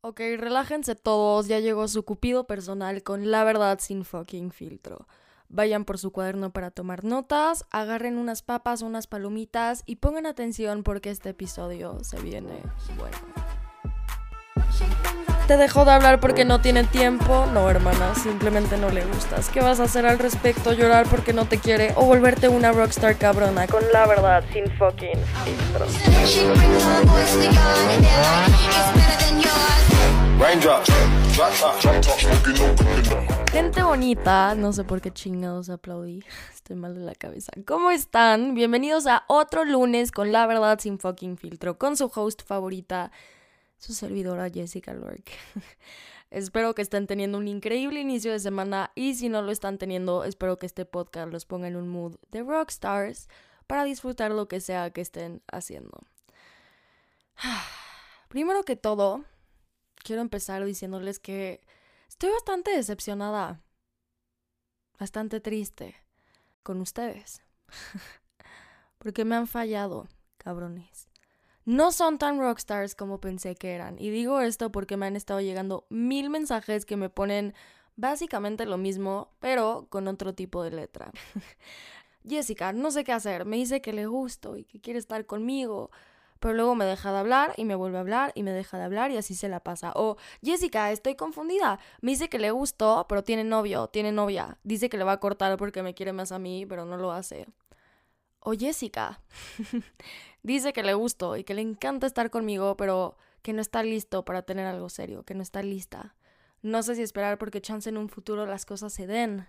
Ok, relájense todos, ya llegó su cupido personal con la verdad sin fucking filtro. Vayan por su cuaderno para tomar notas, agarren unas papas, unas palomitas y pongan atención porque este episodio se viene bueno. ¿Te dejó de hablar porque no tiene tiempo? No, hermana, simplemente no le gustas. ¿Qué vas a hacer al respecto? ¿Llorar porque no te quiere? ¿O volverte una rockstar cabrona con la verdad sin fucking filtro? Gente bonita, no sé por qué chingados aplaudí, estoy mal de la cabeza. ¿Cómo están? Bienvenidos a otro lunes con La Verdad sin fucking filtro, con su host favorita, su servidora Jessica Lork. espero que estén teniendo un increíble inicio de semana y si no lo están teniendo, espero que este podcast los ponga en un mood de rockstars para disfrutar lo que sea que estén haciendo. Primero que todo, quiero empezar diciéndoles que estoy bastante decepcionada, bastante triste con ustedes, porque me han fallado, cabrones. No son tan rockstars como pensé que eran, y digo esto porque me han estado llegando mil mensajes que me ponen básicamente lo mismo, pero con otro tipo de letra. Jessica, no sé qué hacer, me dice que le gusto y que quiere estar conmigo, pero luego me deja de hablar y me vuelve a hablar y me deja de hablar y así se la pasa. O Jessica, estoy confundida. Me dice que le gustó, pero tiene novio, tiene novia. Dice que le va a cortar porque me quiere más a mí, pero no lo hace. O Jessica, dice que le gustó y que le encanta estar conmigo, pero que no está listo para tener algo serio, que no está lista. No sé si esperar porque chance en un futuro las cosas se den.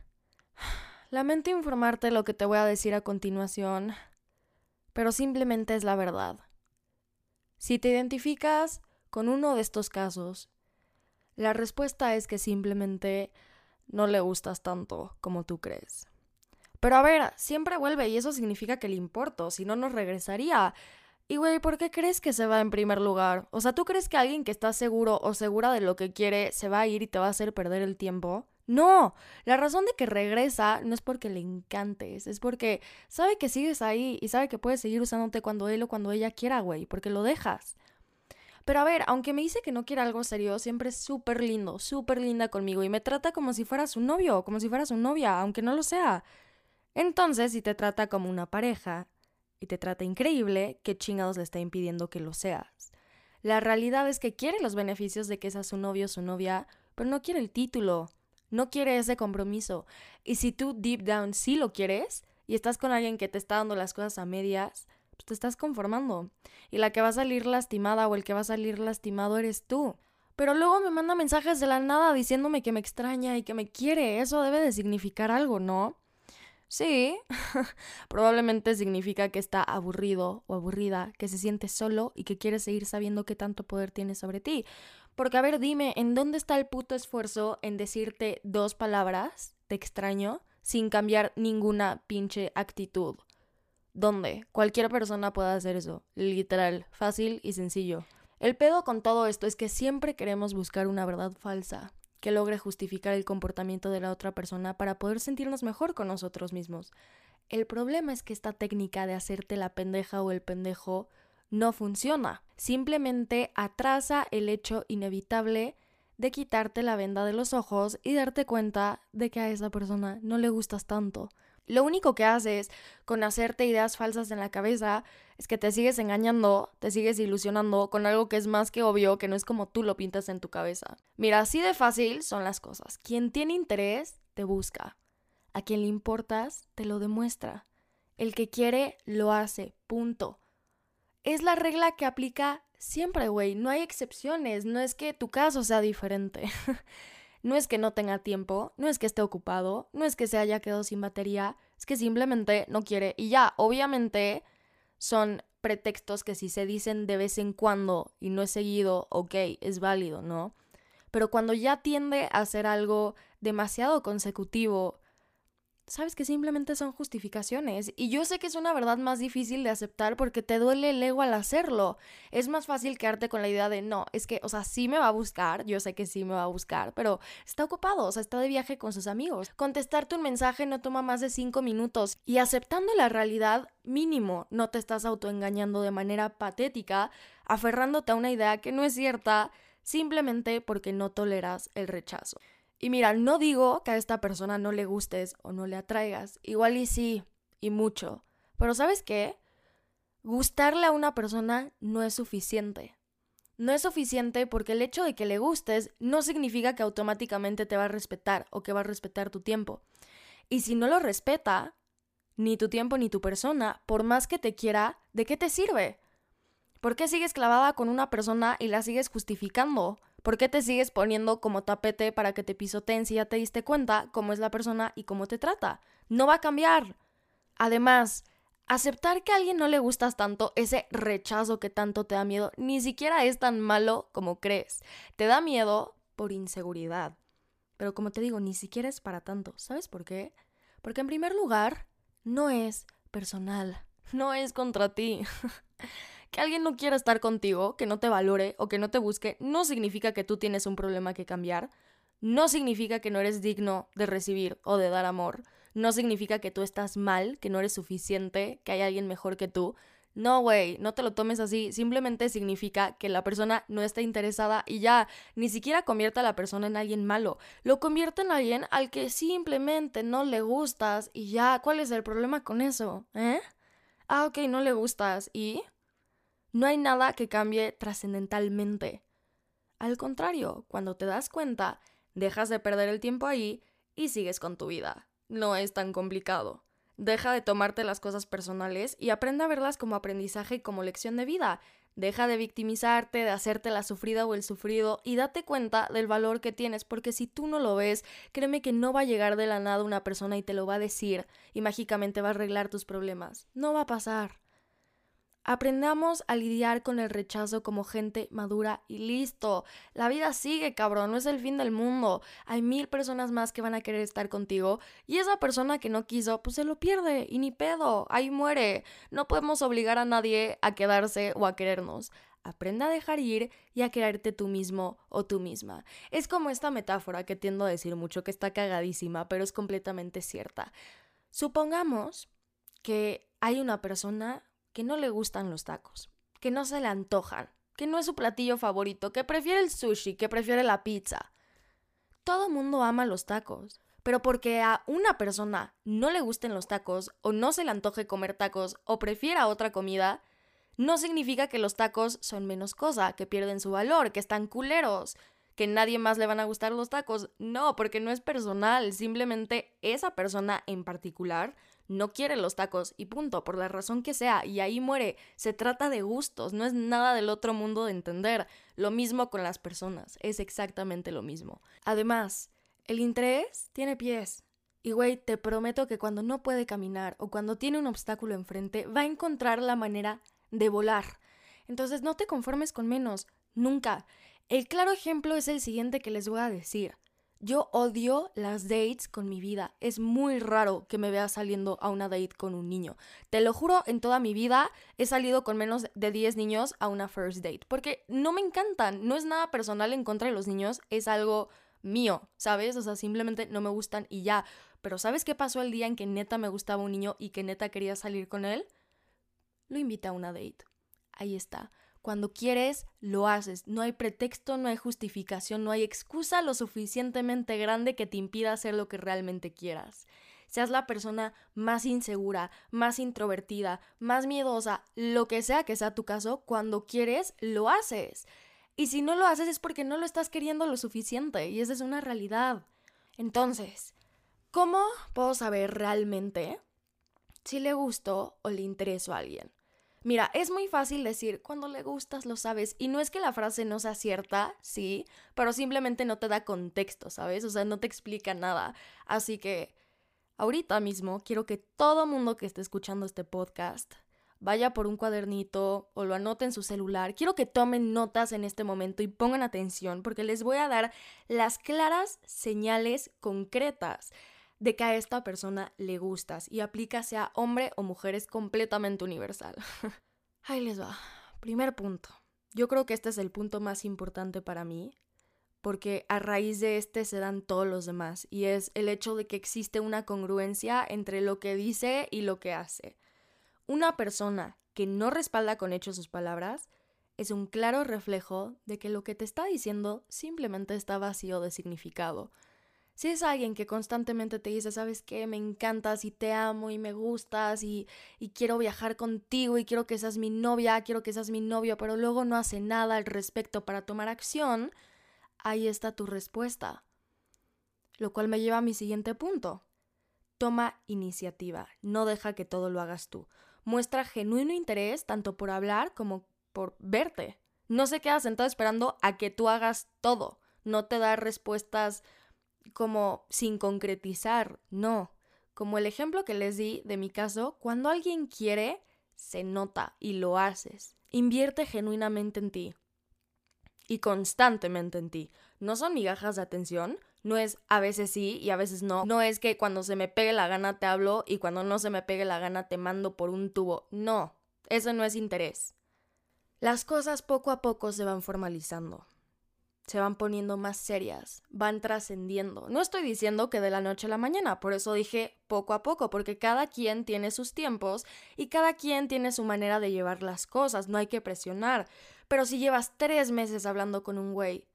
Lamento informarte lo que te voy a decir a continuación, pero simplemente es la verdad. Si te identificas con uno de estos casos, la respuesta es que simplemente no le gustas tanto como tú crees. Pero a ver, siempre vuelve y eso significa que le importo, si no nos regresaría. Y güey, ¿por qué crees que se va en primer lugar? O sea, ¿tú crees que alguien que está seguro o segura de lo que quiere se va a ir y te va a hacer perder el tiempo? No, la razón de que regresa no es porque le encantes, es porque sabe que sigues ahí y sabe que puedes seguir usándote cuando él o cuando ella quiera, güey, porque lo dejas. Pero a ver, aunque me dice que no quiere algo serio, siempre es súper lindo, súper linda conmigo y me trata como si fuera su novio, como si fuera su novia, aunque no lo sea. Entonces, si te trata como una pareja y te trata increíble, ¿qué chingados le está impidiendo que lo seas? La realidad es que quiere los beneficios de que sea su novio o su novia, pero no quiere el título no quiere ese compromiso. Y si tú deep down sí lo quieres y estás con alguien que te está dando las cosas a medias, pues te estás conformando. Y la que va a salir lastimada o el que va a salir lastimado eres tú. Pero luego me manda mensajes de la nada diciéndome que me extraña y que me quiere. Eso debe de significar algo, ¿no? Sí, probablemente significa que está aburrido o aburrida, que se siente solo y que quiere seguir sabiendo qué tanto poder tiene sobre ti. Porque, a ver, dime, ¿en dónde está el puto esfuerzo en decirte dos palabras, te extraño, sin cambiar ninguna pinche actitud? ¿Dónde? Cualquier persona puede hacer eso. Literal, fácil y sencillo. El pedo con todo esto es que siempre queremos buscar una verdad falsa que logre justificar el comportamiento de la otra persona para poder sentirnos mejor con nosotros mismos. El problema es que esta técnica de hacerte la pendeja o el pendejo no funciona. Simplemente atrasa el hecho inevitable de quitarte la venda de los ojos y darte cuenta de que a esa persona no le gustas tanto. Lo único que haces con hacerte ideas falsas en la cabeza es que te sigues engañando, te sigues ilusionando con algo que es más que obvio, que no es como tú lo pintas en tu cabeza. Mira, así de fácil son las cosas. Quien tiene interés, te busca. A quien le importas, te lo demuestra. El que quiere, lo hace. Punto es la regla que aplica siempre, güey. No hay excepciones. No es que tu caso sea diferente. no es que no tenga tiempo, no es que esté ocupado, no es que se haya quedado sin batería, es que simplemente no quiere. Y ya, obviamente son pretextos que si se dicen de vez en cuando y no es seguido, ok, es válido, ¿no? Pero cuando ya tiende a ser algo demasiado consecutivo, sabes que simplemente son justificaciones. Y yo sé que es una verdad más difícil de aceptar porque te duele el ego al hacerlo. Es más fácil quedarte con la idea de, no, es que, o sea, sí me va a buscar, yo sé que sí me va a buscar, pero está ocupado, o sea, está de viaje con sus amigos. Contestarte un mensaje no toma más de cinco minutos. Y aceptando la realidad, mínimo, no te estás autoengañando de manera patética, aferrándote a una idea que no es cierta simplemente porque no toleras el rechazo. Y mira, no digo que a esta persona no le gustes o no le atraigas, igual y sí, y mucho, pero ¿sabes qué? Gustarle a una persona no es suficiente. No es suficiente porque el hecho de que le gustes no significa que automáticamente te va a respetar o que va a respetar tu tiempo. Y si no lo respeta, ni tu tiempo ni tu persona, por más que te quiera, ¿de qué te sirve? ¿Por qué sigues clavada con una persona y la sigues justificando? ¿Por qué te sigues poniendo como tapete para que te pisoteen si ya te diste cuenta cómo es la persona y cómo te trata? No va a cambiar. Además, aceptar que a alguien no le gustas tanto, ese rechazo que tanto te da miedo, ni siquiera es tan malo como crees. Te da miedo por inseguridad. Pero como te digo, ni siquiera es para tanto. ¿Sabes por qué? Porque en primer lugar, no es personal. No es contra ti. que alguien no quiera estar contigo, que no te valore o que no te busque, no significa que tú tienes un problema que cambiar. No significa que no eres digno de recibir o de dar amor no significa que tú estás mal, que no eres suficiente, que hay alguien mejor que tú. No, güey, no te lo tomes así. Simplemente significa que la persona no está interesada y ya, ni siquiera convierte a la persona en alguien malo. Lo convierte en alguien al que simplemente no le gustas y ya, ¿cuál es el problema con eso? ¿Eh? Ah, ok, no le gustas y... No hay nada que cambie trascendentalmente. Al contrario, cuando te das cuenta, dejas de perder el tiempo ahí y sigues con tu vida no es tan complicado. Deja de tomarte las cosas personales y aprende a verlas como aprendizaje y como lección de vida. Deja de victimizarte, de hacerte la sufrida o el sufrido y date cuenta del valor que tienes, porque si tú no lo ves, créeme que no va a llegar de la nada una persona y te lo va a decir y mágicamente va a arreglar tus problemas. No va a pasar. Aprendamos a lidiar con el rechazo como gente madura y listo. La vida sigue, cabrón, no es el fin del mundo. Hay mil personas más que van a querer estar contigo y esa persona que no quiso, pues se lo pierde y ni pedo, ahí muere. No podemos obligar a nadie a quedarse o a querernos. Aprenda a dejar ir y a quererte tú mismo o tú misma. Es como esta metáfora que tiendo a decir mucho, que está cagadísima, pero es completamente cierta. Supongamos que hay una persona que no le gustan los tacos, que no se le antojan, que no es su platillo favorito, que prefiere el sushi, que prefiere la pizza. Todo mundo ama los tacos, pero porque a una persona no le gusten los tacos o no se le antoje comer tacos o prefiera otra comida, no significa que los tacos son menos cosa, que pierden su valor, que están culeros, que nadie más le van a gustar los tacos. No, porque no es personal, simplemente esa persona en particular no quiere los tacos y punto, por la razón que sea, y ahí muere. Se trata de gustos, no es nada del otro mundo de entender. Lo mismo con las personas, es exactamente lo mismo. Además, el interés tiene pies. Y güey, te prometo que cuando no puede caminar o cuando tiene un obstáculo enfrente, va a encontrar la manera de volar. Entonces no te conformes con menos, nunca. El claro ejemplo es el siguiente que les voy a decir. Yo odio las dates con mi vida. Es muy raro que me vea saliendo a una date con un niño. Te lo juro, en toda mi vida he salido con menos de 10 niños a una first date. Porque no me encantan. No es nada personal en contra de los niños. Es algo mío, ¿sabes? O sea, simplemente no me gustan y ya. Pero ¿sabes qué pasó el día en que neta me gustaba un niño y que neta quería salir con él? Lo invité a una date. Ahí está. Cuando quieres, lo haces. No hay pretexto, no hay justificación, no hay excusa lo suficientemente grande que te impida hacer lo que realmente quieras. Seas la persona más insegura, más introvertida, más miedosa, lo que sea que sea tu caso, cuando quieres, lo haces. Y si no lo haces es porque no lo estás queriendo lo suficiente y esa es una realidad. Entonces, ¿cómo puedo saber realmente si le gustó o le interesó a alguien? Mira, es muy fácil decir, cuando le gustas lo sabes, y no es que la frase no sea cierta, sí, pero simplemente no te da contexto, ¿sabes? O sea, no te explica nada. Así que, ahorita mismo, quiero que todo mundo que esté escuchando este podcast vaya por un cuadernito o lo anote en su celular. Quiero que tomen notas en este momento y pongan atención porque les voy a dar las claras señales concretas de que a esta persona le gustas y aplica sea hombre o mujer, es completamente universal. Ahí les va. Primer punto. Yo creo que este es el punto más importante para mí, porque a raíz de este se dan todos los demás, y es el hecho de que existe una congruencia entre lo que dice y lo que hace. Una persona que no respalda con hechos sus palabras es un claro reflejo de que lo que te está diciendo simplemente está vacío de significado. Si es alguien que constantemente te dice, sabes qué, me encantas y te amo y me gustas y, y quiero viajar contigo y quiero que seas mi novia, quiero que seas mi novio, pero luego no hace nada al respecto para tomar acción, ahí está tu respuesta. Lo cual me lleva a mi siguiente punto. Toma iniciativa, no deja que todo lo hagas tú. Muestra genuino interés tanto por hablar como por verte. No se queda sentado esperando a que tú hagas todo. No te da respuestas como sin concretizar, no. Como el ejemplo que les di de mi caso, cuando alguien quiere, se nota y lo haces. Invierte genuinamente en ti y constantemente en ti. No son migajas de atención, no es a veces sí y a veces no. No es que cuando se me pegue la gana te hablo y cuando no se me pegue la gana te mando por un tubo. No, eso no es interés. Las cosas poco a poco se van formalizando se van poniendo más serias, van trascendiendo. No estoy diciendo que de la noche a la mañana, por eso dije poco a poco, porque cada quien tiene sus tiempos y cada quien tiene su manera de llevar las cosas, no hay que presionar. Pero si llevas tres meses hablando con un güey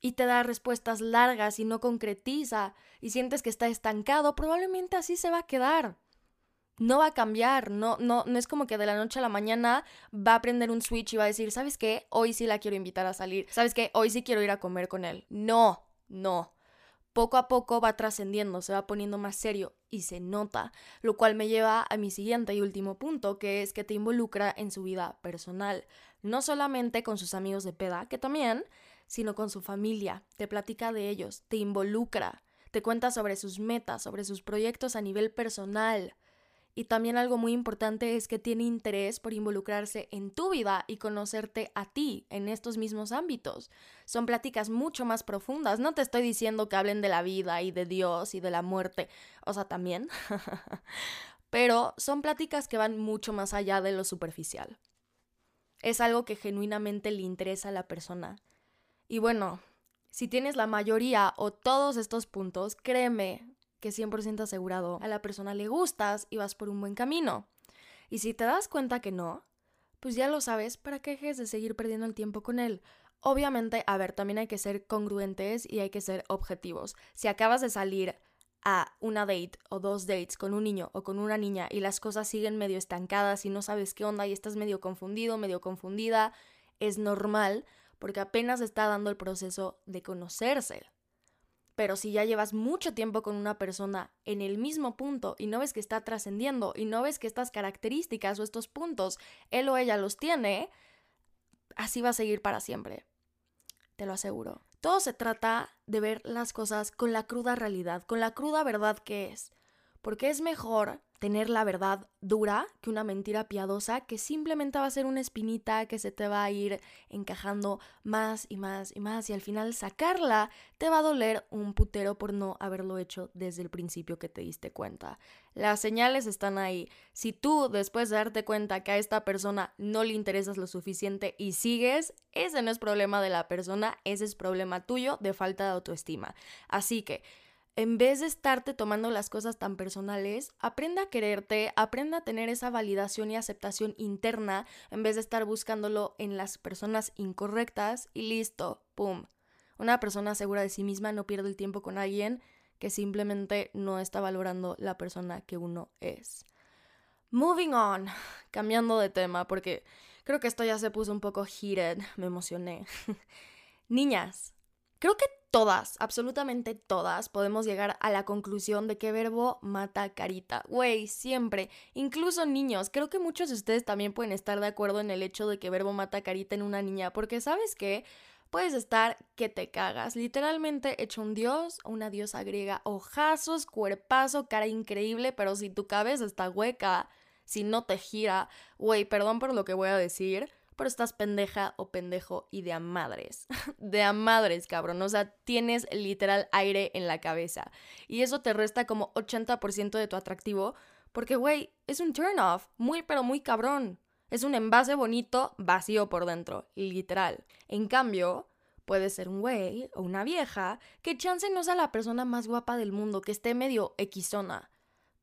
y te da respuestas largas y no concretiza y sientes que está estancado, probablemente así se va a quedar no va a cambiar, no, no, no es como que de la noche a la mañana va a prender un switch y va a decir, ¿sabes qué? Hoy sí la quiero invitar a salir, ¿sabes qué? Hoy sí quiero ir a comer con él. No, no. Poco a poco va trascendiendo, se va poniendo más serio y se nota, lo cual me lleva a mi siguiente y último punto, que es que te involucra en su vida personal, no solamente con sus amigos de peda, que también, sino con su familia, te platica de ellos, te involucra, te cuenta sobre sus metas, sobre sus proyectos a nivel personal, y también algo muy importante es que tiene interés por involucrarse en tu vida y conocerte a ti en estos mismos ámbitos. Son pláticas mucho más profundas. No te estoy diciendo que hablen de la vida y de Dios y de la muerte. O sea, también. Pero son pláticas que van mucho más allá de lo superficial. Es algo que genuinamente le interesa a la persona. Y bueno, si tienes la mayoría o todos estos puntos, créeme, que 100% asegurado a la persona le gustas y vas por un buen camino. Y si te das cuenta que no, pues ya lo sabes para que dejes de seguir perdiendo el tiempo con él. Obviamente, a ver, también hay que ser congruentes y hay que ser objetivos. Si acabas de salir a una date o dos dates con un niño o con una niña y las cosas siguen medio estancadas y no sabes qué onda y estás medio confundido, medio confundida, es normal porque apenas está dando el proceso de conocerse. Pero si ya llevas mucho tiempo con una persona en el mismo punto y no ves que está trascendiendo y no ves que estas características o estos puntos él o ella los tiene, así va a seguir para siempre. Te lo aseguro. Todo se trata de ver las cosas con la cruda realidad, con la cruda verdad que es. Porque es mejor tener la verdad dura que una mentira piadosa que simplemente va a ser una espinita que se te va a ir encajando más y más y más y al final sacarla te va a doler un putero por no haberlo hecho desde el principio que te diste cuenta. Las señales están ahí. Si tú después de darte cuenta que a esta persona no le interesas lo suficiente y sigues, ese no es problema de la persona, ese es problema tuyo de falta de autoestima. Así que en vez de estarte tomando las cosas tan personales, aprenda a quererte, aprenda a tener esa validación y aceptación interna en vez de estar buscándolo en las personas incorrectas y listo, ¡pum! Una persona segura de sí misma no pierde el tiempo con alguien que simplemente no está valorando la persona que uno es. Moving on, cambiando de tema porque creo que esto ya se puso un poco heated, me emocioné. Niñas, creo que todas, absolutamente todas, podemos llegar a la conclusión de que verbo mata carita. Güey, siempre. Incluso niños. Creo que muchos de ustedes también pueden estar de acuerdo en el hecho de que verbo mata carita en una niña. Porque sabes qué? Puedes estar que te cagas. Literalmente hecho un dios una diosa griega. Ojazos, cuerpazo, cara increíble. Pero si tu cabeza está hueca, si no te gira. Güey, perdón por lo que voy a decir pero estás pendeja o pendejo y de a madres. de a madres, cabrón. O sea, tienes literal aire en la cabeza. Y eso te resta como 80% de tu atractivo. Porque, güey, es un turn off. Muy, pero muy cabrón. Es un envase bonito, vacío por dentro. Literal. En cambio, puede ser un güey o una vieja que chance no sea la persona más guapa del mundo, que esté medio equizona.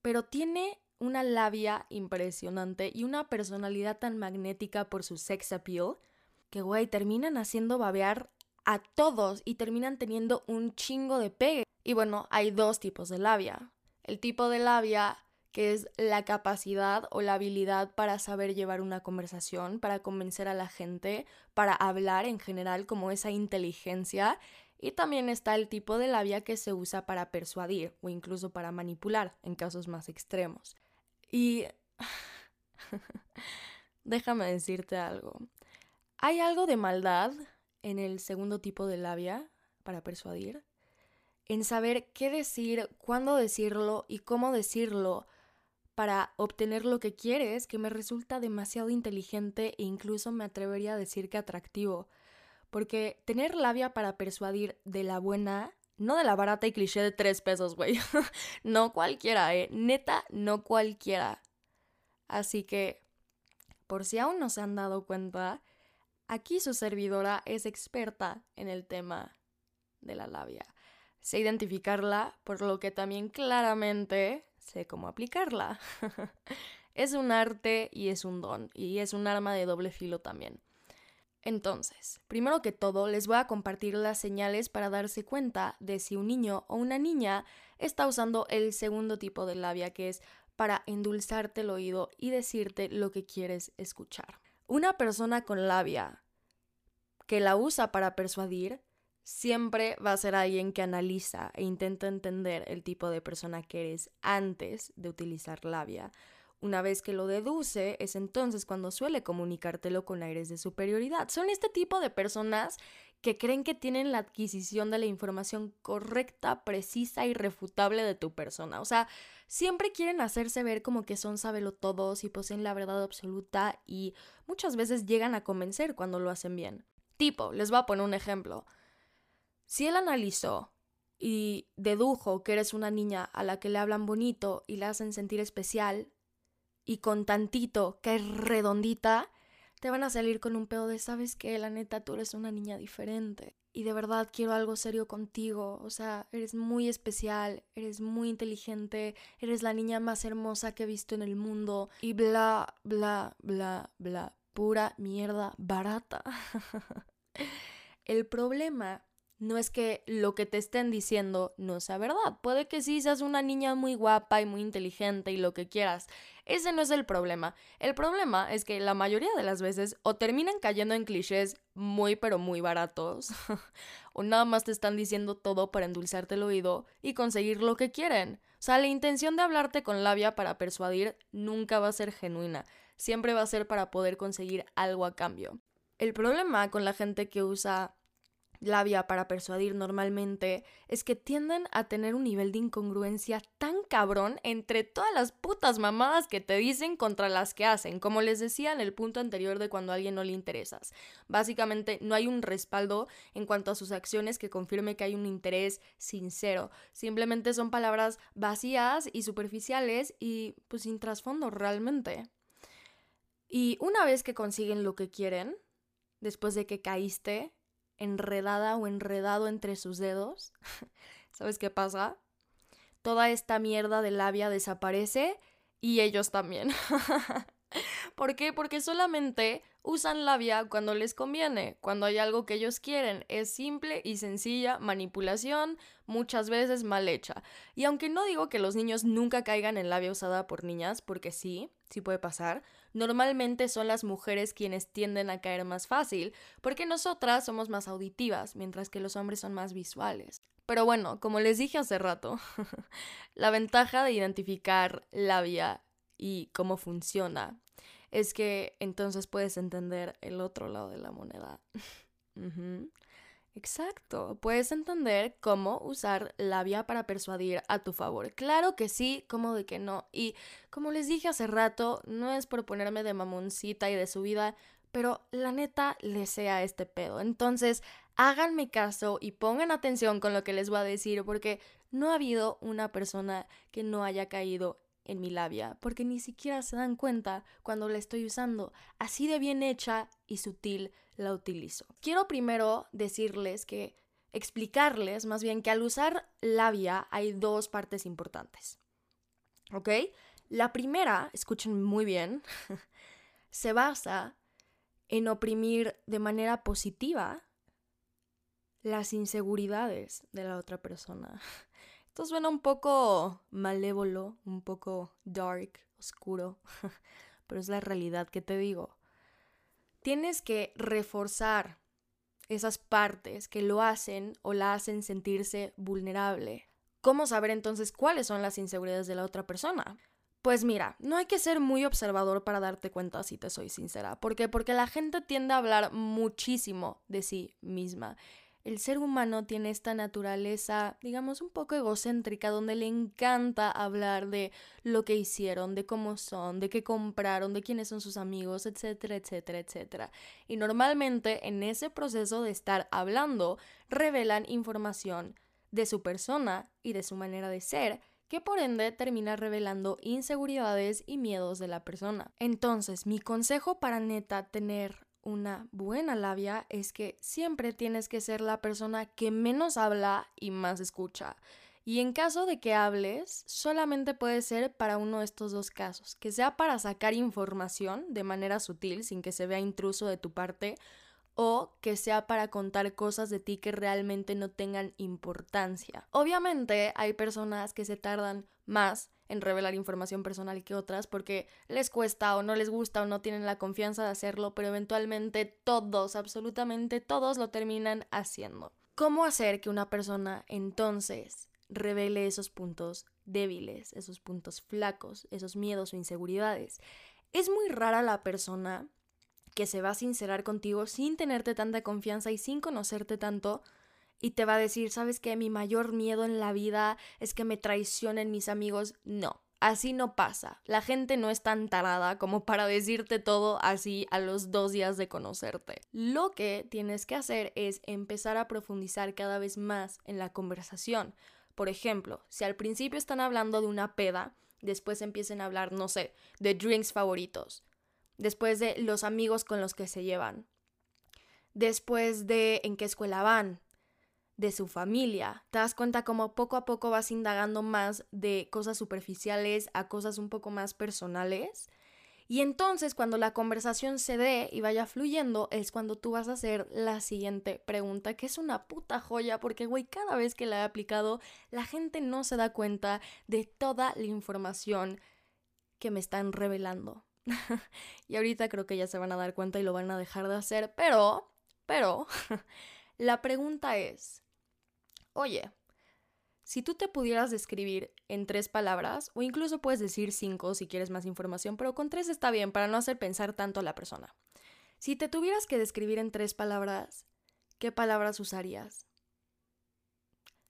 Pero tiene una labia impresionante y una personalidad tan magnética por su sex appeal que, güey, terminan haciendo babear a todos y terminan teniendo un chingo de pegue. Y bueno, hay dos tipos de labia. El tipo de labia que es la capacidad o la habilidad para saber llevar una conversación, para convencer a la gente, para hablar en general, como esa inteligencia. Y también está el tipo de labia que se usa para persuadir o incluso para manipular en casos más extremos. Y déjame decirte algo. Hay algo de maldad en el segundo tipo de labia para persuadir, en saber qué decir, cuándo decirlo y cómo decirlo para obtener lo que quieres, que me resulta demasiado inteligente e incluso me atrevería a decir que atractivo. Porque tener labia para persuadir de la buena, no de la barata y cliché de tres pesos, güey. no cualquiera, eh. Neta, no cualquiera. Así que, por si aún no se han dado cuenta, aquí su servidora es experta en el tema de la labia. Sé identificarla, por lo que también claramente sé cómo aplicarla. es un arte y es un don, y es un arma de doble filo también. Entonces, primero que todo, les voy a compartir las señales para darse cuenta de si un niño o una niña está usando el segundo tipo de labia, que es para endulzarte el oído y decirte lo que quieres escuchar. Una persona con labia que la usa para persuadir siempre va a ser alguien que analiza e intenta entender el tipo de persona que eres antes de utilizar labia. Una vez que lo deduce, es entonces cuando suele comunicártelo con aires de superioridad. Son este tipo de personas que creen que tienen la adquisición de la información correcta, precisa y refutable de tu persona. O sea, siempre quieren hacerse ver como que son sabelotodos y poseen la verdad absoluta y muchas veces llegan a convencer cuando lo hacen bien. Tipo, les voy a poner un ejemplo. Si él analizó y dedujo que eres una niña a la que le hablan bonito y la hacen sentir especial, y con tantito que es redondita, te van a salir con un pedo de, sabes que la neta tú eres una niña diferente y de verdad quiero algo serio contigo, o sea, eres muy especial, eres muy inteligente, eres la niña más hermosa que he visto en el mundo y bla, bla, bla, bla, pura mierda barata. el problema no es que lo que te estén diciendo no sea verdad. Puede que sí seas una niña muy guapa y muy inteligente y lo que quieras. Ese no es el problema. El problema es que la mayoría de las veces o terminan cayendo en clichés muy pero muy baratos o nada más te están diciendo todo para endulzarte el oído y conseguir lo que quieren. O sea, la intención de hablarte con labia para persuadir nunca va a ser genuina. Siempre va a ser para poder conseguir algo a cambio. El problema con la gente que usa labia para persuadir normalmente es que tienden a tener un nivel de incongruencia tan cabrón entre todas las putas mamadas que te dicen contra las que hacen, como les decía en el punto anterior de cuando a alguien no le interesas. Básicamente no hay un respaldo en cuanto a sus acciones que confirme que hay un interés sincero, simplemente son palabras vacías y superficiales y pues sin trasfondo realmente. Y una vez que consiguen lo que quieren, después de que caíste, enredada o enredado entre sus dedos, ¿sabes qué pasa? Toda esta mierda de labia desaparece y ellos también. ¿Por qué? Porque solamente usan labia cuando les conviene, cuando hay algo que ellos quieren. Es simple y sencilla manipulación, muchas veces mal hecha. Y aunque no digo que los niños nunca caigan en labia usada por niñas, porque sí, sí puede pasar, normalmente son las mujeres quienes tienden a caer más fácil, porque nosotras somos más auditivas, mientras que los hombres son más visuales. Pero bueno, como les dije hace rato, la ventaja de identificar labia y cómo funciona es que entonces puedes entender el otro lado de la moneda. Exacto, puedes entender cómo usar la vía para persuadir a tu favor. Claro que sí, como de que no. Y como les dije hace rato, no es por ponerme de mamoncita y de su vida, pero la neta le sea este pedo. Entonces, háganme caso y pongan atención con lo que les voy a decir, porque no ha habido una persona que no haya caído en mi labia, porque ni siquiera se dan cuenta cuando la estoy usando. Así de bien hecha y sutil la utilizo. Quiero primero decirles que, explicarles más bien que al usar labia hay dos partes importantes. ¿Ok? La primera, escuchen muy bien, se basa en oprimir de manera positiva las inseguridades de la otra persona. Esto suena un poco malévolo, un poco dark, oscuro, pero es la realidad que te digo. Tienes que reforzar esas partes que lo hacen o la hacen sentirse vulnerable. ¿Cómo saber entonces cuáles son las inseguridades de la otra persona? Pues mira, no hay que ser muy observador para darte cuenta si te soy sincera. ¿Por qué? Porque la gente tiende a hablar muchísimo de sí misma el ser humano tiene esta naturaleza, digamos, un poco egocéntrica, donde le encanta hablar de lo que hicieron, de cómo son, de qué compraron, de quiénes son sus amigos, etcétera, etcétera, etcétera. Y normalmente en ese proceso de estar hablando, revelan información de su persona y de su manera de ser, que por ende termina revelando inseguridades y miedos de la persona. Entonces, mi consejo para neta tener una buena labia es que siempre tienes que ser la persona que menos habla y más escucha. Y en caso de que hables, solamente puede ser para uno de estos dos casos, que sea para sacar información de manera sutil, sin que se vea intruso de tu parte, o que sea para contar cosas de ti que realmente no tengan importancia. Obviamente hay personas que se tardan más en revelar información personal que otras porque les cuesta o no les gusta o no tienen la confianza de hacerlo, pero eventualmente todos, absolutamente todos lo terminan haciendo. ¿Cómo hacer que una persona entonces revele esos puntos débiles, esos puntos flacos, esos miedos o inseguridades? Es muy rara la persona que se va a sincerar contigo sin tenerte tanta confianza y sin conocerte tanto y te va a decir, ¿sabes qué? Mi mayor miedo en la vida es que me traicionen mis amigos. No, así no pasa. La gente no es tan tarada como para decirte todo así a los dos días de conocerte. Lo que tienes que hacer es empezar a profundizar cada vez más en la conversación. Por ejemplo, si al principio están hablando de una peda, después empiecen a hablar, no sé, de drinks favoritos, después de los amigos con los que se llevan, después de en qué escuela van, de su familia. Te das cuenta como poco a poco vas indagando más de cosas superficiales a cosas un poco más personales. Y entonces cuando la conversación se dé y vaya fluyendo es cuando tú vas a hacer la siguiente pregunta, que es una puta joya, porque güey, cada vez que la he aplicado, la gente no se da cuenta de toda la información que me están revelando. y ahorita creo que ya se van a dar cuenta y lo van a dejar de hacer, pero, pero, la pregunta es, Oye, si tú te pudieras describir en tres palabras, o incluso puedes decir cinco si quieres más información, pero con tres está bien para no hacer pensar tanto a la persona. Si te tuvieras que describir en tres palabras, ¿qué palabras usarías?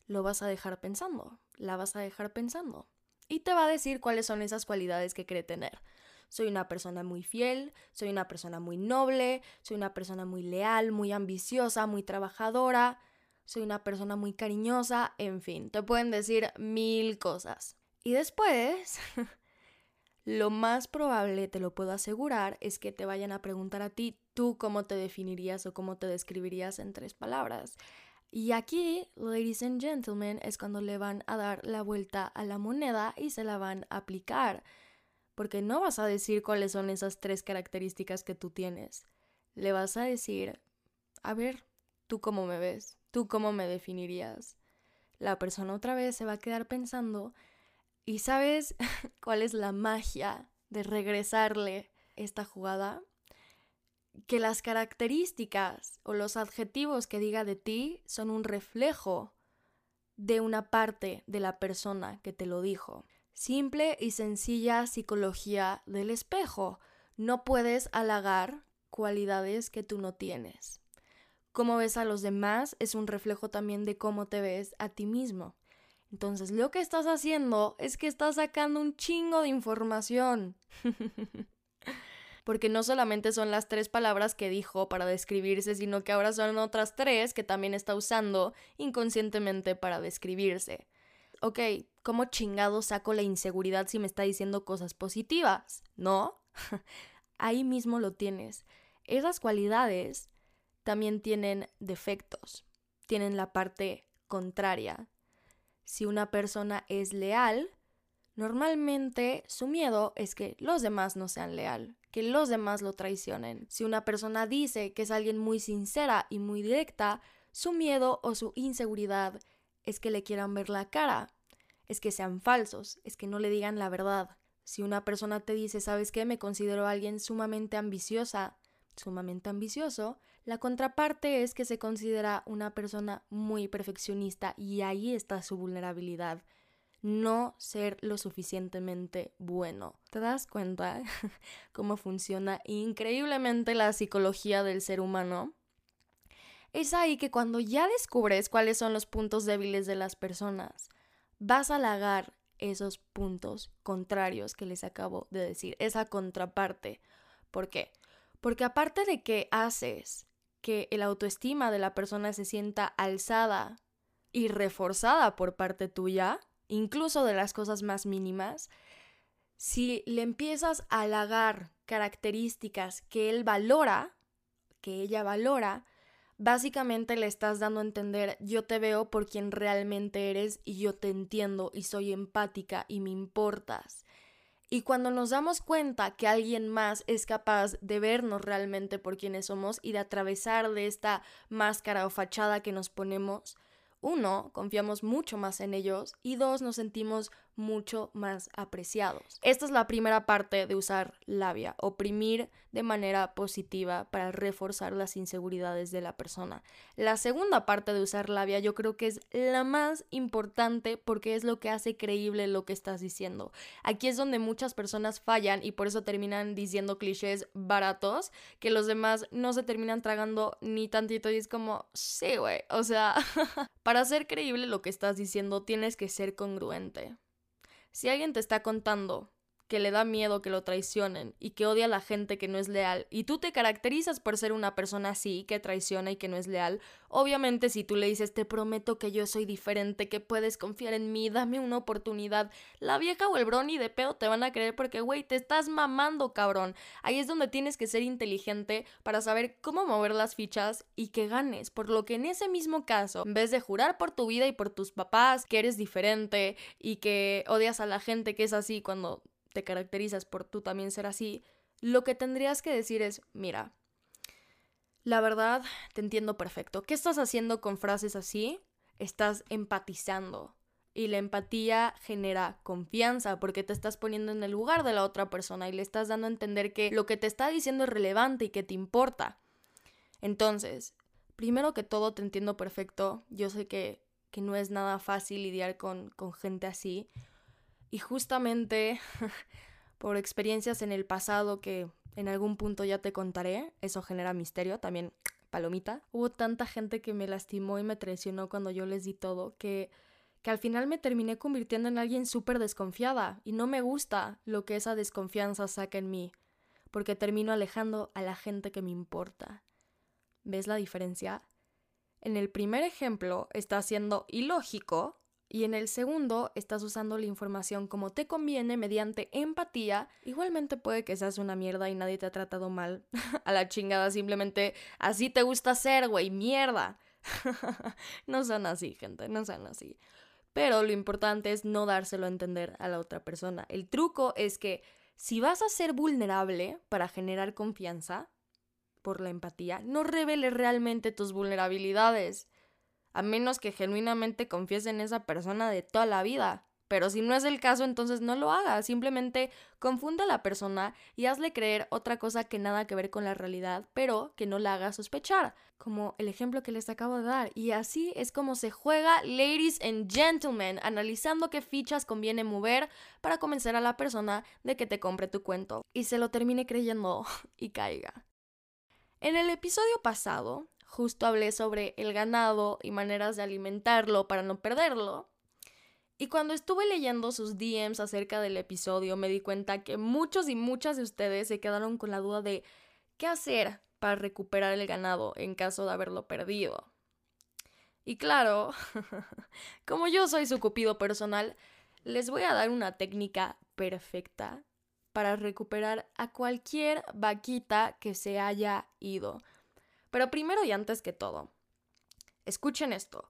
Lo vas a dejar pensando, la vas a dejar pensando. Y te va a decir cuáles son esas cualidades que cree tener. Soy una persona muy fiel, soy una persona muy noble, soy una persona muy leal, muy ambiciosa, muy trabajadora, soy una persona muy cariñosa, en fin, te pueden decir mil cosas. Y después, lo más probable, te lo puedo asegurar, es que te vayan a preguntar a ti tú cómo te definirías o cómo te describirías en tres palabras. Y aquí, ladies and gentlemen, es cuando le van a dar la vuelta a la moneda y se la van a aplicar. Porque no vas a decir cuáles son esas tres características que tú tienes. Le vas a decir, a ver, ¿tú cómo me ves? ¿Tú cómo me definirías? La persona otra vez se va a quedar pensando y ¿sabes cuál es la magia de regresarle esta jugada? Que las características o los adjetivos que diga de ti son un reflejo de una parte de la persona que te lo dijo. Simple y sencilla psicología del espejo. No puedes halagar cualidades que tú no tienes cómo ves a los demás es un reflejo también de cómo te ves a ti mismo. Entonces, lo que estás haciendo es que estás sacando un chingo de información. Porque no solamente son las tres palabras que dijo para describirse, sino que ahora son otras tres que también está usando inconscientemente para describirse. Ok, ¿cómo chingado saco la inseguridad si me está diciendo cosas positivas? ¿No? Ahí mismo lo tienes. Esas cualidades también tienen defectos, tienen la parte contraria. Si una persona es leal, normalmente su miedo es que los demás no sean leal, que los demás lo traicionen. Si una persona dice que es alguien muy sincera y muy directa, su miedo o su inseguridad es que le quieran ver la cara, es que sean falsos, es que no le digan la verdad. Si una persona te dice, ¿sabes qué? Me considero alguien sumamente ambiciosa, sumamente ambicioso, la contraparte es que se considera una persona muy perfeccionista y ahí está su vulnerabilidad. No ser lo suficientemente bueno. ¿Te das cuenta cómo funciona increíblemente la psicología del ser humano? Es ahí que cuando ya descubres cuáles son los puntos débiles de las personas, vas a halagar esos puntos contrarios que les acabo de decir, esa contraparte. ¿Por qué? Porque aparte de que haces que el autoestima de la persona se sienta alzada y reforzada por parte tuya, incluso de las cosas más mínimas, si le empiezas a halagar características que él valora, que ella valora, básicamente le estás dando a entender yo te veo por quien realmente eres y yo te entiendo y soy empática y me importas. Y cuando nos damos cuenta que alguien más es capaz de vernos realmente por quienes somos y de atravesar de esta máscara o fachada que nos ponemos, uno, confiamos mucho más en ellos y dos, nos sentimos mucho más apreciados. Esta es la primera parte de usar labia, oprimir de manera positiva para reforzar las inseguridades de la persona. La segunda parte de usar labia yo creo que es la más importante porque es lo que hace creíble lo que estás diciendo. Aquí es donde muchas personas fallan y por eso terminan diciendo clichés baratos que los demás no se terminan tragando ni tantito y es como, sí, güey, o sea, para hacer creíble lo que estás diciendo tienes que ser congruente. Si alguien te está contando que le da miedo que lo traicionen y que odia a la gente que no es leal, y tú te caracterizas por ser una persona así, que traiciona y que no es leal, obviamente si tú le dices te prometo que yo soy diferente, que puedes confiar en mí, dame una oportunidad, la vieja o el brony de pedo te van a creer porque, güey, te estás mamando, cabrón. Ahí es donde tienes que ser inteligente para saber cómo mover las fichas y que ganes, por lo que en ese mismo caso, en vez de jurar por tu vida y por tus papás que eres diferente y que odias a la gente que es así cuando te caracterizas por tú también ser así, lo que tendrías que decir es, mira, la verdad, te entiendo perfecto. ¿Qué estás haciendo con frases así? Estás empatizando. Y la empatía genera confianza porque te estás poniendo en el lugar de la otra persona y le estás dando a entender que lo que te está diciendo es relevante y que te importa. Entonces, primero que todo te entiendo perfecto. Yo sé que, que no es nada fácil lidiar con, con gente así. Y justamente por experiencias en el pasado que en algún punto ya te contaré, eso genera misterio, también palomita. Hubo tanta gente que me lastimó y me traicionó cuando yo les di todo que que al final me terminé convirtiendo en alguien súper desconfiada y no me gusta lo que esa desconfianza saca en mí, porque termino alejando a la gente que me importa. ¿Ves la diferencia? En el primer ejemplo está siendo ilógico y en el segundo, estás usando la información como te conviene mediante empatía. Igualmente puede que seas una mierda y nadie te ha tratado mal. a la chingada, simplemente así te gusta ser, güey, mierda. no sean así, gente, no sean así. Pero lo importante es no dárselo a entender a la otra persona. El truco es que si vas a ser vulnerable para generar confianza por la empatía, no reveles realmente tus vulnerabilidades a menos que genuinamente confíes en esa persona de toda la vida. Pero si no es el caso, entonces no lo hagas. Simplemente confunda a la persona y hazle creer otra cosa que nada que ver con la realidad, pero que no la haga sospechar. Como el ejemplo que les acabo de dar. Y así es como se juega, ladies and gentlemen, analizando qué fichas conviene mover para convencer a la persona de que te compre tu cuento y se lo termine creyendo y caiga. En el episodio pasado justo hablé sobre el ganado y maneras de alimentarlo para no perderlo. Y cuando estuve leyendo sus DMs acerca del episodio, me di cuenta que muchos y muchas de ustedes se quedaron con la duda de qué hacer para recuperar el ganado en caso de haberlo perdido. Y claro, como yo soy su cupido personal, les voy a dar una técnica perfecta para recuperar a cualquier vaquita que se haya ido. Pero primero y antes que todo, escuchen esto.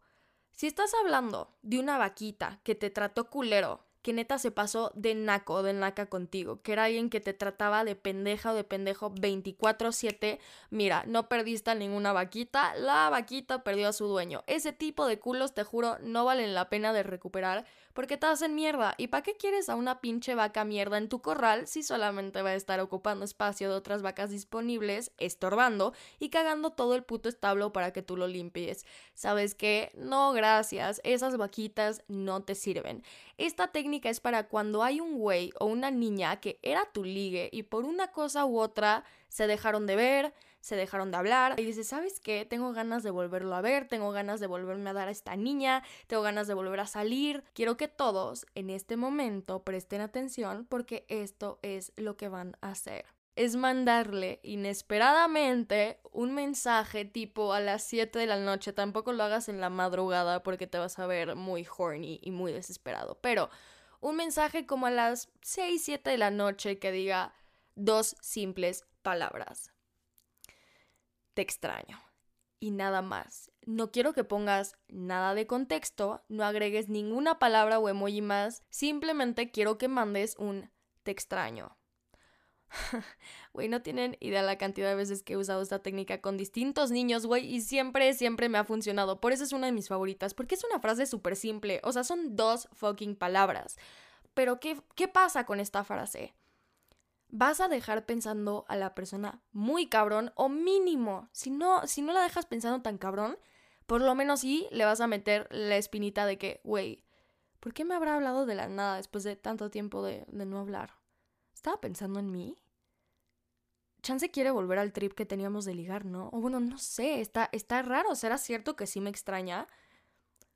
Si estás hablando de una vaquita que te trató culero, que neta se pasó de naco, de naca contigo, que era alguien que te trataba de pendeja o de pendejo 24/7, mira, no perdiste a ninguna vaquita, la vaquita perdió a su dueño. Ese tipo de culos, te juro, no valen la pena de recuperar porque te hacen mierda. ¿Y para qué quieres a una pinche vaca mierda en tu corral si solamente va a estar ocupando espacio de otras vacas disponibles, estorbando y cagando todo el puto establo para que tú lo limpies? ¿Sabes qué? No, gracias. Esas vaquitas no te sirven. Esta técnica es para cuando hay un güey o una niña que era tu ligue y por una cosa u otra se dejaron de ver, se dejaron de hablar y dice, ¿sabes qué? Tengo ganas de volverlo a ver, tengo ganas de volverme a dar a esta niña, tengo ganas de volver a salir. Quiero que todos en este momento presten atención porque esto es lo que van a hacer. Es mandarle inesperadamente un mensaje tipo a las 7 de la noche. Tampoco lo hagas en la madrugada porque te vas a ver muy horny y muy desesperado. Pero un mensaje como a las 6, 7 de la noche que diga dos simples palabras te extraño. Y nada más. No quiero que pongas nada de contexto, no agregues ninguna palabra o emoji más, simplemente quiero que mandes un te extraño. Güey, no tienen idea la cantidad de veces que he usado esta técnica con distintos niños, güey, y siempre, siempre me ha funcionado. Por eso es una de mis favoritas, porque es una frase súper simple, o sea, son dos fucking palabras. Pero, ¿qué, ¿qué pasa con esta frase? Vas a dejar pensando a la persona muy cabrón o mínimo. Si no, si no la dejas pensando tan cabrón, por lo menos sí le vas a meter la espinita de que, güey, ¿por qué me habrá hablado de la nada después de tanto tiempo de, de no hablar? ¿Estaba pensando en mí? Chance quiere volver al trip que teníamos de ligar, ¿no? O bueno, no sé, está, está raro. ¿Será cierto que sí me extraña?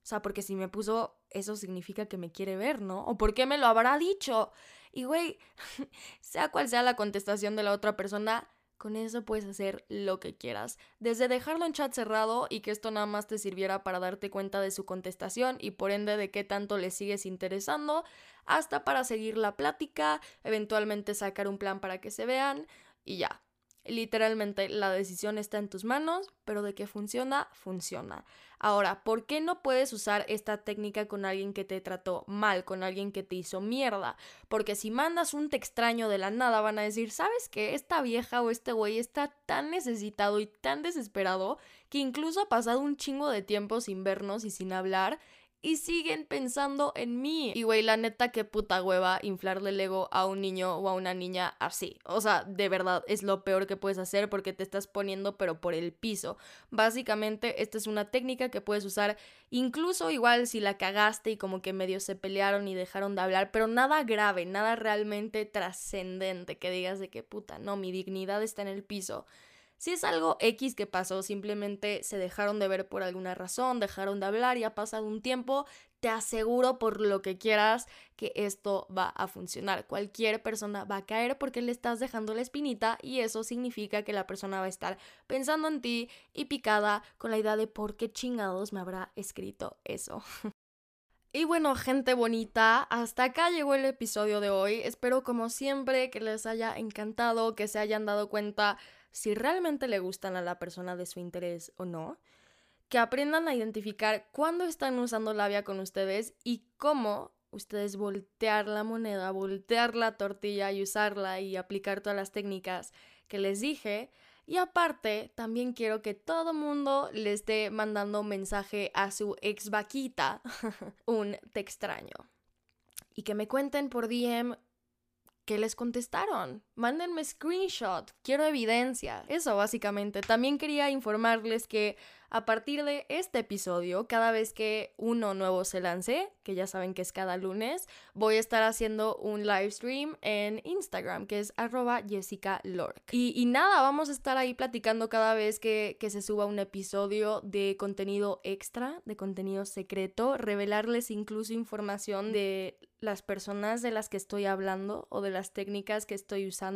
O sea, porque si me puso, eso significa que me quiere ver, ¿no? ¿O por qué me lo habrá dicho? Y güey, sea cual sea la contestación de la otra persona, con eso puedes hacer lo que quieras. Desde dejarlo en chat cerrado y que esto nada más te sirviera para darte cuenta de su contestación y por ende de qué tanto le sigues interesando, hasta para seguir la plática, eventualmente sacar un plan para que se vean y ya. Literalmente la decisión está en tus manos, pero de que funciona, funciona. Ahora, ¿por qué no puedes usar esta técnica con alguien que te trató mal, con alguien que te hizo mierda? Porque si mandas un te extraño de la nada, van a decir, ¿sabes qué? Esta vieja o este güey está tan necesitado y tan desesperado que incluso ha pasado un chingo de tiempo sin vernos y sin hablar y siguen pensando en mí. Y güey, la neta, qué puta hueva inflarle el ego a un niño o a una niña así. O sea, de verdad, es lo peor que puedes hacer porque te estás poniendo pero por el piso. Básicamente, esta es una técnica que puedes usar incluso igual si la cagaste y como que medio se pelearon y dejaron de hablar, pero nada grave, nada realmente trascendente que digas de que puta, no, mi dignidad está en el piso. Si es algo X que pasó, simplemente se dejaron de ver por alguna razón, dejaron de hablar y ha pasado un tiempo, te aseguro por lo que quieras que esto va a funcionar. Cualquier persona va a caer porque le estás dejando la espinita y eso significa que la persona va a estar pensando en ti y picada con la idea de por qué chingados me habrá escrito eso. Y bueno, gente bonita, hasta acá llegó el episodio de hoy. Espero como siempre que les haya encantado, que se hayan dado cuenta si realmente le gustan a la persona de su interés o no, que aprendan a identificar cuándo están usando labia con ustedes y cómo ustedes voltear la moneda, voltear la tortilla y usarla y aplicar todas las técnicas que les dije. Y aparte, también quiero que todo mundo le esté mandando un mensaje a su ex vaquita, un te extraño. Y que me cuenten por DM ¿Qué les contestaron? Mándenme screenshot, quiero evidencia. Eso básicamente. También quería informarles que a partir de este episodio, cada vez que uno nuevo se lance, que ya saben que es cada lunes, voy a estar haciendo un live stream en Instagram, que es arroba Jessica Lork. Y, nada, vamos a estar ahí platicando cada vez que, que se suba un episodio de contenido extra, de contenido secreto, revelarles incluso información de las personas de las que estoy hablando o de las técnicas que estoy usando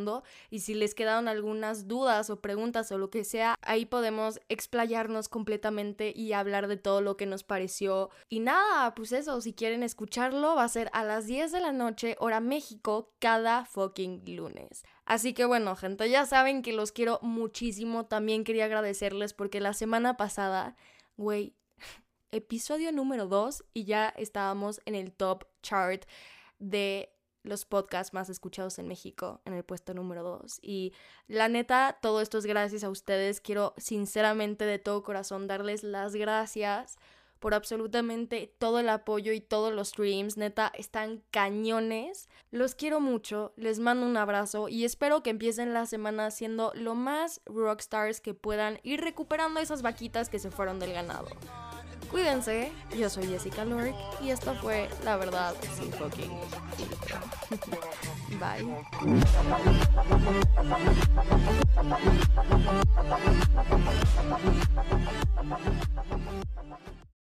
y si les quedaron algunas dudas o preguntas o lo que sea, ahí podemos explayarnos completamente y hablar de todo lo que nos pareció. Y nada, pues eso, si quieren escucharlo, va a ser a las 10 de la noche, hora México, cada fucking lunes. Así que bueno, gente, ya saben que los quiero muchísimo. También quería agradecerles porque la semana pasada, güey, episodio número 2 y ya estábamos en el top chart de los podcasts más escuchados en México en el puesto número 2. Y la neta, todo esto es gracias a ustedes. Quiero sinceramente de todo corazón darles las gracias por absolutamente todo el apoyo y todos los streams. Neta, están cañones. Los quiero mucho, les mando un abrazo y espero que empiecen la semana siendo lo más rockstars que puedan ir recuperando esas vaquitas que se fueron del ganado. Cuídense, yo soy Jessica Lork y esto fue La Verdad sin fucking Bye.